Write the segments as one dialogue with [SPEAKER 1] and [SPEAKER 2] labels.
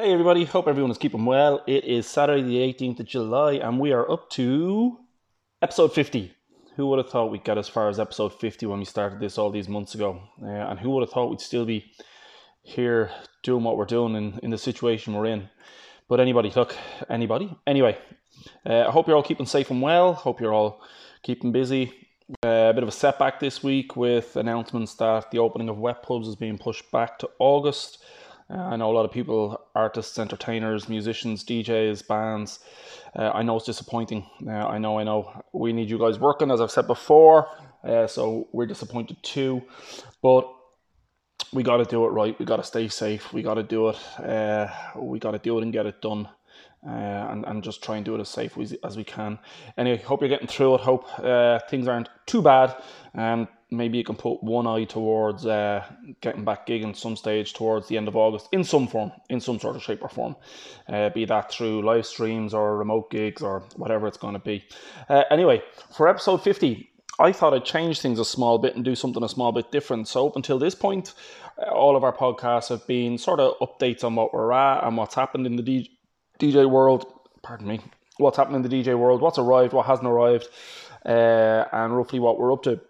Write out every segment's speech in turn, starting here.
[SPEAKER 1] Hey everybody, hope everyone is keeping well. It is Saturday the 18th of July and we are up to episode 50. Who would have thought we'd get as far as episode 50 when we started this all these months ago? Uh, and who would have thought we'd still be here doing what we're doing in, in the situation we're in? But anybody, look, anybody. Anyway, uh, I hope you're all keeping safe and well. Hope you're all keeping busy. Uh, a bit of a setback this week with announcements that the opening of wet pubs is being pushed back to August. Uh, I know a lot of people, artists, entertainers, musicians, DJs, bands. Uh, I know it's disappointing. Uh, I know, I know. We need you guys working, as I've said before. Uh, so we're disappointed too. But we got to do it right. We got to stay safe. We got to do it. Uh, we got to do it and get it done. Uh, and, and just try and do it as safe as, we can. Anyway, hope you're getting through it. Hope things aren't too bad. Um, maybe you can put one eye towards uh, getting back gigging some stage towards the end of August in some form, in some sort of shape or form, uh, be that through live streams or remote gigs or whatever it's going to be. Uh, anyway, for episode 50, I thought I'd change things a small bit and do something a small bit different. So, up until this point, uh, all of our podcasts have been sort of updates on what we're at and what's happened in the DJ world. Pardon me. What's happened in the DJ world, what's arrived, what hasn't arrived, uh, and roughly what we're up to.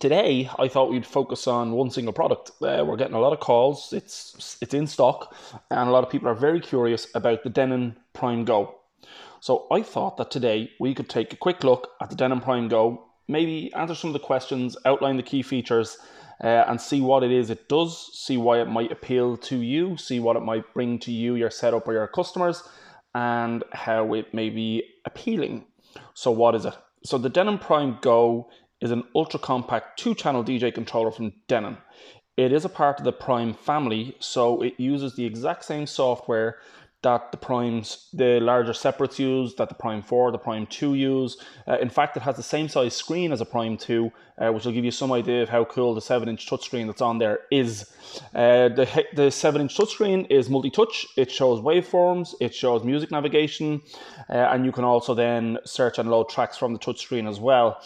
[SPEAKER 1] Today, I thought we'd focus on one single product. Uh, we're getting a lot of calls. It's it's in stock, and a lot of people are very curious about the Denon Prime Go. So I thought that today we could take a quick look at the Denon Prime Go, maybe answer some of the questions, outline the key features, uh, and see what it is it does, see why it might appeal to you, see what it might bring to you, your setup, or your customers, and how it may be appealing. So what is it? So the Denon Prime Go is an ultra compact two channel DJ controller from Denon. It is a part of the Prime family, so it uses the exact same software that the primes, the larger separates use, that the Prime 4, the Prime 2 use. Uh, in fact, it has the same size screen as a Prime 2, uh, which will give you some idea of how cool the 7 inch touchscreen that's on there is. Uh, the, the 7 inch touchscreen is multi touch, it shows waveforms, it shows music navigation, uh, and you can also then search and load tracks from the touchscreen as well.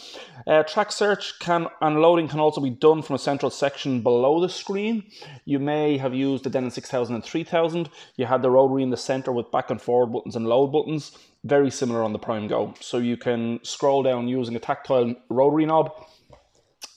[SPEAKER 1] Uh, track search can and loading can also be done from a central section below the screen. You may have used the Denon 6000 and 3000, you had the rotary in the center with back and forward buttons and load buttons. Very similar on the Prime Go. So you can scroll down using a tactile rotary knob,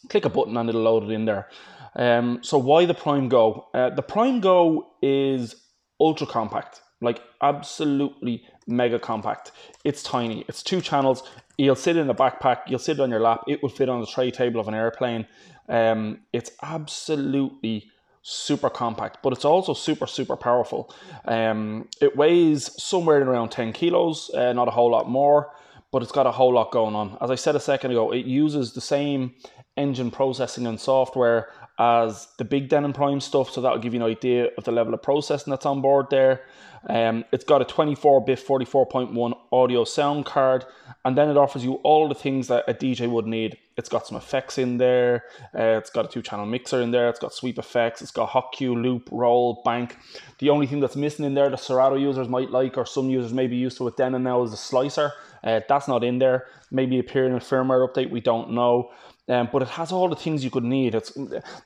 [SPEAKER 1] click a button and it'll load it in there. Um, so why the Prime Go? Uh, the Prime Go is ultra compact, like absolutely mega compact. It's tiny. It's two channels. You'll sit in a backpack. You'll sit on your lap. It will fit on the tray table of an airplane. Um, it's absolutely super compact, but it's also super, super powerful. Um, it weighs somewhere around 10 kilos, uh, not a whole lot more, but it's got a whole lot going on. As I said a second ago, it uses the same engine processing and software as the big Denon Prime stuff, so that'll give you an idea of the level of processing that's on board there. Um, it's got a 24 bit 44.1 audio sound card, and then it offers you all the things that a DJ would need. It's got some effects in there, uh, it's got a two channel mixer in there, it's got sweep effects, it's got hot cue, loop, roll, bank. The only thing that's missing in there that Serato users might like, or some users may be used to with Denon now, is the slicer. Uh, that's not in there. Maybe appear in a firmware update, we don't know. Um, but it has all the things you could need. It's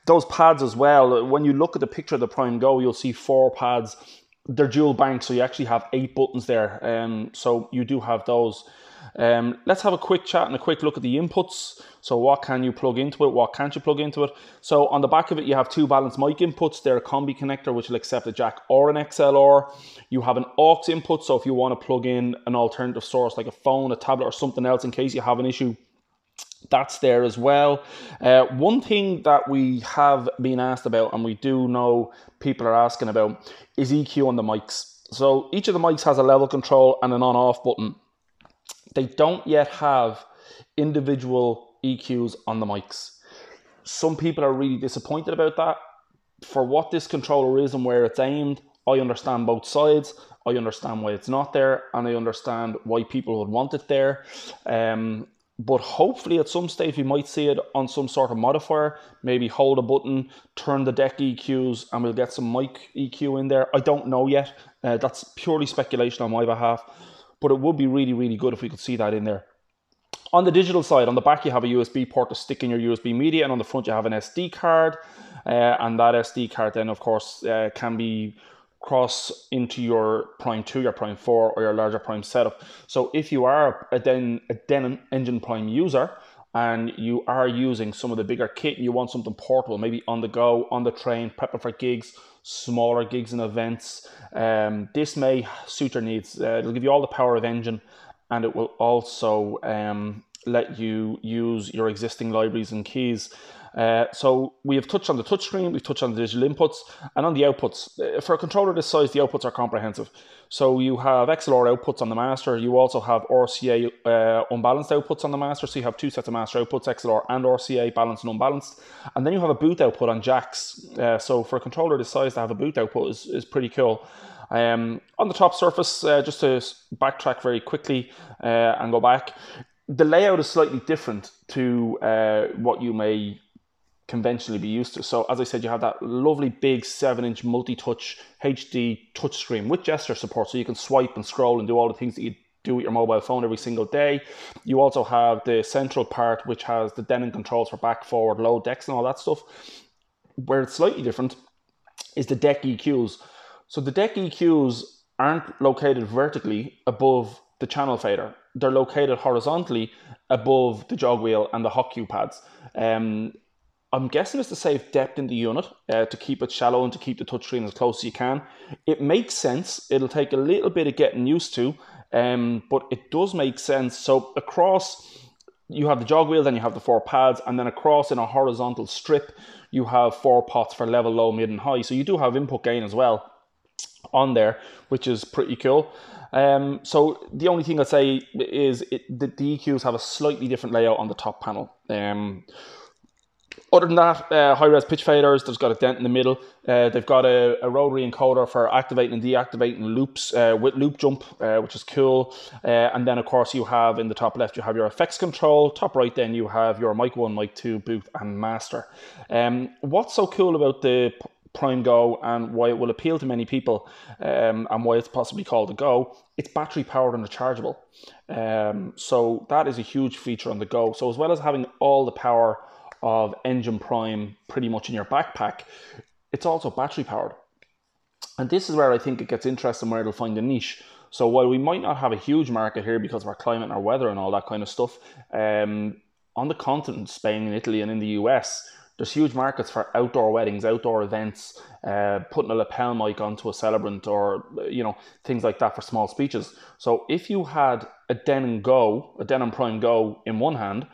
[SPEAKER 1] those pads as well. When you look at the picture of the Prime Go, you'll see four pads they're dual banks, so you actually have eight buttons there. Um, so you do have those. Um, let's have a quick chat and a quick look at the inputs. So what can you plug into it? What can't you plug into it? So on the back of it, you have two balanced mic inputs. They're a combi connector, which will accept a jack or an XLR. You have an aux input. So if you want to plug in an alternative source like a phone, a tablet, or something else in case you have an issue, that's there as well. Uh, one thing that we have been asked about, and we do know people are asking about, is EQ on the mics. So each of the mics has a level control and an on off button. They don't yet have individual EQs on the mics. Some people are really disappointed about that. For what this controller is and where it's aimed, I understand both sides. I understand why it's not there, and I understand why people would want it there. Um, but hopefully at some stage we might see it on some sort of modifier maybe hold a button turn the deck eqs and we'll get some mic eq in there i don't know yet uh, that's purely speculation on my behalf but it would be really really good if we could see that in there on the digital side on the back you have a usb port to stick in your usb media and on the front you have an sd card uh, and that sd card then of course uh, can be cross into your Prime 2, your Prime 4, or your larger Prime setup. So if you are a Den, a Denon Engine Prime user and you are using some of the bigger kit and you want something portable, maybe on the go, on the train, prepping for gigs, smaller gigs and events, um, this may suit your needs. Uh, it'll give you all the power of engine and it will also um, let you use your existing libraries and keys. Uh, so we have touched on the touchscreen, we've touched on the digital inputs, and on the outputs. Uh, for a controller this size, the outputs are comprehensive. So you have XLR outputs on the master. You also have RCA uh, unbalanced outputs on the master. So you have two sets of master outputs, XLR and RCA, balanced and unbalanced. And then you have a booth output on jacks. Uh, so for a controller this size to have a booth output is, is pretty cool. Um, on the top surface, uh, just to backtrack very quickly uh, and go back, the layout is slightly different to uh, what you may conventionally be used to. So as I said, you have that lovely big seven inch multi-touch HD touchscreen with gesture support. So you can swipe and scroll and do all the things that you do with your mobile phone every single day. You also have the central part, which has the Denon controls for back, forward, low decks and all that stuff. Where it's slightly different is the deck EQs. So the deck EQs aren't located vertically above the channel fader. They're located horizontally above the jog wheel and the hot cue pads. Um, I'm guessing it's to save depth in the unit, uh, to keep it shallow and to keep the touchscreen as close as you can. It makes sense. It'll take a little bit of getting used to, um, but it does make sense. So across, you have the jog wheel, then you have the four pads, and then across in a horizontal strip, you have four pots for level, low, mid, and high. So you do have input gain as well on there, which is pretty cool. Um, so the only thing I'd say is it, the, the EQs have a slightly different layout on the top panel. Um, other than that, uh, high res pitch faders, there's got a dent in the middle. Uh, they've got a, a, rotary encoder for activating and deactivating loops uh, with loop jump, uh, which is cool. Uh, and then, of course, you have in the top left, you have your effects control. Top right, then you have your mic 1, mic 2, booth, and master. Um, what's so cool about the Prime Go and why it will appeal to many people um, and why it's possibly called a Go, it's battery powered and rechargeable. Um, so that is a huge feature on the Go. So as well as having all the power of Engine Prime pretty much in your backpack, it's also battery powered. And this is where I think it gets interesting, where it'll find a niche. So while we might not have a huge market here because of our climate and our weather and all that kind of stuff, um, on the continent, Spain and Italy and in the US, there's huge markets for outdoor weddings, outdoor events, uh, putting a lapel mic onto a celebrant, or you know things like that for small speeches. So if you had a Denon Go, a Denon Prime Go in one hand,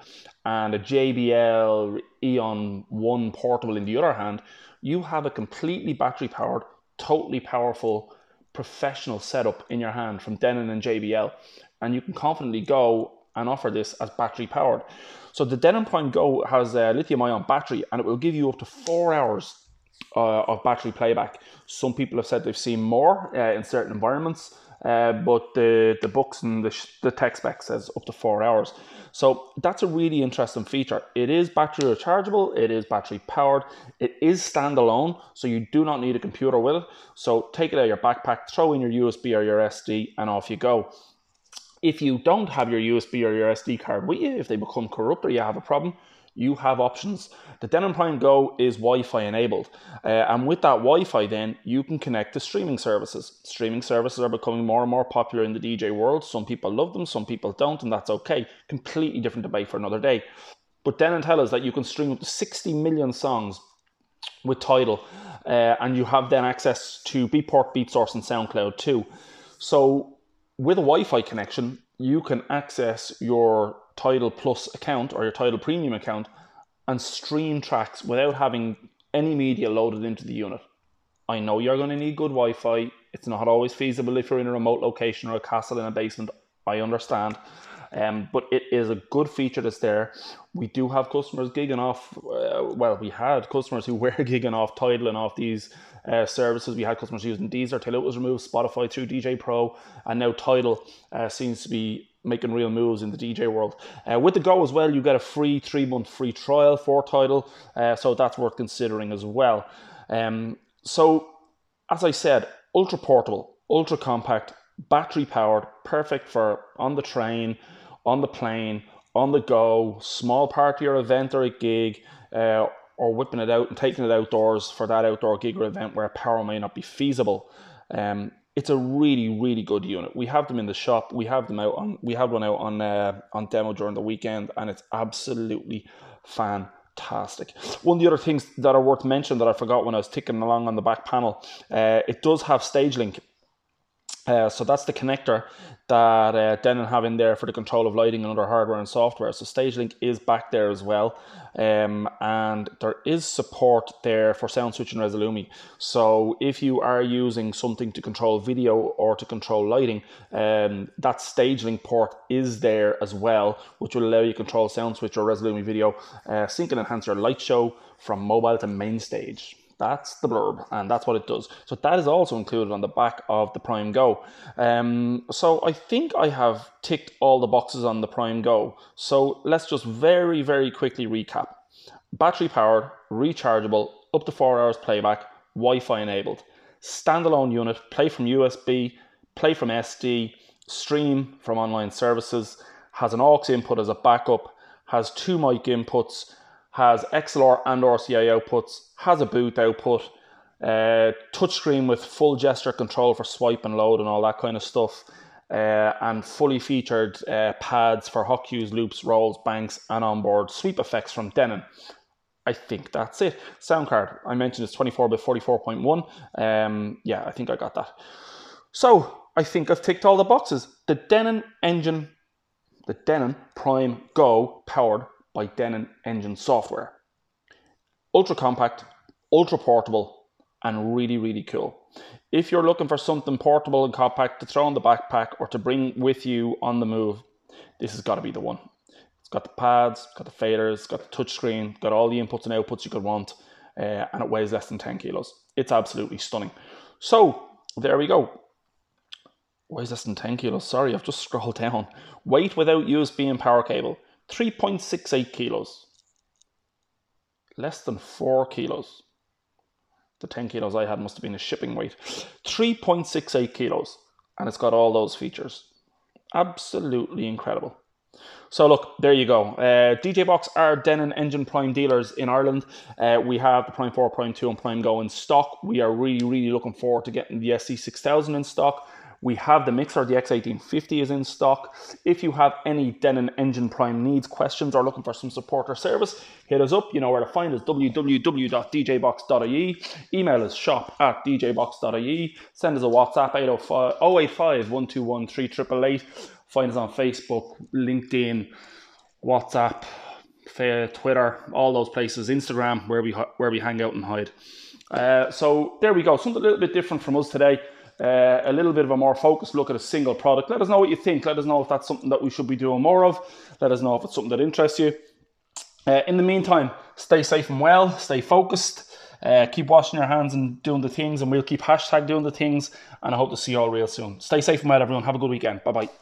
[SPEAKER 1] and a JBL Eon One portable in the other hand, you have a completely battery powered, totally powerful, professional setup in your hand from Denon and JBL, and you can confidently go and offer this as battery powered. So the Denon Prime Go has a lithium ion battery and it will give you up to four hours uh, of battery playback. Some people have said they've seen more uh, in certain environments, uh, but the, the books and the, the tech spec says up to four hours. So that's a really interesting feature. It is battery rechargeable, it is battery powered, it is standalone, so you do not need a computer with it. So take it out of your backpack, throw in your USB or your SD, and off you go. If you don't have your USB or your SD card with you, if they become corrupt or you have a problem, you have options. The Denon Prime Go is Wi-Fi enabled, uh, and with that Wi-Fi, then you can connect to streaming services. Streaming services are becoming more and more popular in the DJ world. Some people love them, some people don't, and that's okay. Completely different debate for another day. But Denon tell us that you can stream up to 60 million songs with Tidal, uh, and you have then access to Beatport, BeatSource, and SoundCloud too. So with a Wi-Fi connection, you can access your Tidal Plus account or your Tidal Premium account and stream tracks without having any media loaded into the unit. I know you're going to need good Wi Fi. It's not always feasible if you're in a remote location or a castle in a basement. I understand. Um, but it is a good feature that's there. We do have customers gigging off. Uh, well, we had customers who were gigging off, titling off these uh, services. We had customers using Deezer till it was removed, Spotify through djay Pro, and now Tidal uh, seems to be making real moves in the DJ world. Uh, with the Go as well, you get a free three month free trial for Tidal, uh, so that's worth considering as well. Um, so, as I said, ultra portable, ultra compact, battery powered, perfect for on the train, on the plane, on the go, small party or event or a gig, uh, or whipping it out and taking it outdoors for that outdoor gig or event where power may not be feasible. Um, it's a really really good unit. We have them in the shop. We have them out on. We have one out on uh, on demo during the weekend, and it's absolutely fantastic. One of the other things that are worth mentioning that I forgot when I was ticking along on the back panel, uh, it does have StageLink. Uh, so that's the connector that uh, Denon have in there for the control of lighting and other hardware and software. So StageLink is back there as well. Um, and there is support there for SoundSwitch and Resolume. So if you are using something to control video or to control lighting, um, that StageLink port is there as well, which will allow you to control SoundSwitch or Resolume video, uh, sync and enhance your light show from mobile to main stage. That's the blurb, and that's what it does. So that is also included on the back of the Prime Go. Um, so I think I have ticked all the boxes on the Prime Go. So let's just very, very quickly recap. Battery powered, rechargeable, up to four hours playback, Wi-Fi enabled. Standalone unit, play from USB, play from SD, stream from online services, has an aux input as a backup, has two mic inputs, has XLR and RCA outputs, has a booth output, uh, touchscreen with full gesture control for swipe and load and all that kind of stuff, uh, and fully featured uh, pads for hot cues, loops, rolls, banks, and onboard sweep effects from Denon. I think that's it. Sound card, I mentioned it's 24 by 44.1. Um, yeah, I think I got that. So I think I've ticked all the boxes. The Denon engine, the Denon Prime Go powered by Denon Engine software. Ultra compact, ultra portable, and really, really cool. If you're looking for something portable and compact to throw in the backpack or to bring with you on the move, this has got to be the one. It's got the pads, got the faders, got the touchscreen, got all the inputs and outputs you could want, uh, and it weighs less than 10 kilos. It's absolutely stunning. So, there we go. Weighs less than 10 kilos. Sorry, I've just scrolled down. Weight without USB and power cable. 3.68 kilos. Less than 4 kilos. The 10 kilos I had must have been a shipping weight. 3.68 kilos. And it's got all those features. Absolutely incredible. So look, there you go. Uh, DJ Box are Denon Engine Prime dealers in Ireland. Uh, we have the Prime 4, Prime 2 and Prime Go in stock. We are really, really looking forward to getting the SC6000 in stock. We have the Mixer, the X1850 is in stock. If you have any Denon Engine Prime needs, questions, or looking for some support or service, hit us up. You know where to find us www.djbox.ie. Email us shop at djbox.ie. Send us a WhatsApp 805 085 121 3888. Find us on Facebook, LinkedIn, WhatsApp, Twitter, all those places, Instagram, where we where we hang out and hide. Uh, so there we go. Something a little bit different from us today uh, a little bit of a more focused look at a single product. Let us know what you think. Let us know if that's something that we should be doing more of. Let us know if it's something that interests you. Uh, in the meantime, stay safe and well, stay focused, uh, keep washing your hands and doing the things, and we'll keep hashtag doing the things. And I hope to see you all real soon. Stay safe and well, everyone. Have a good weekend. Bye bye.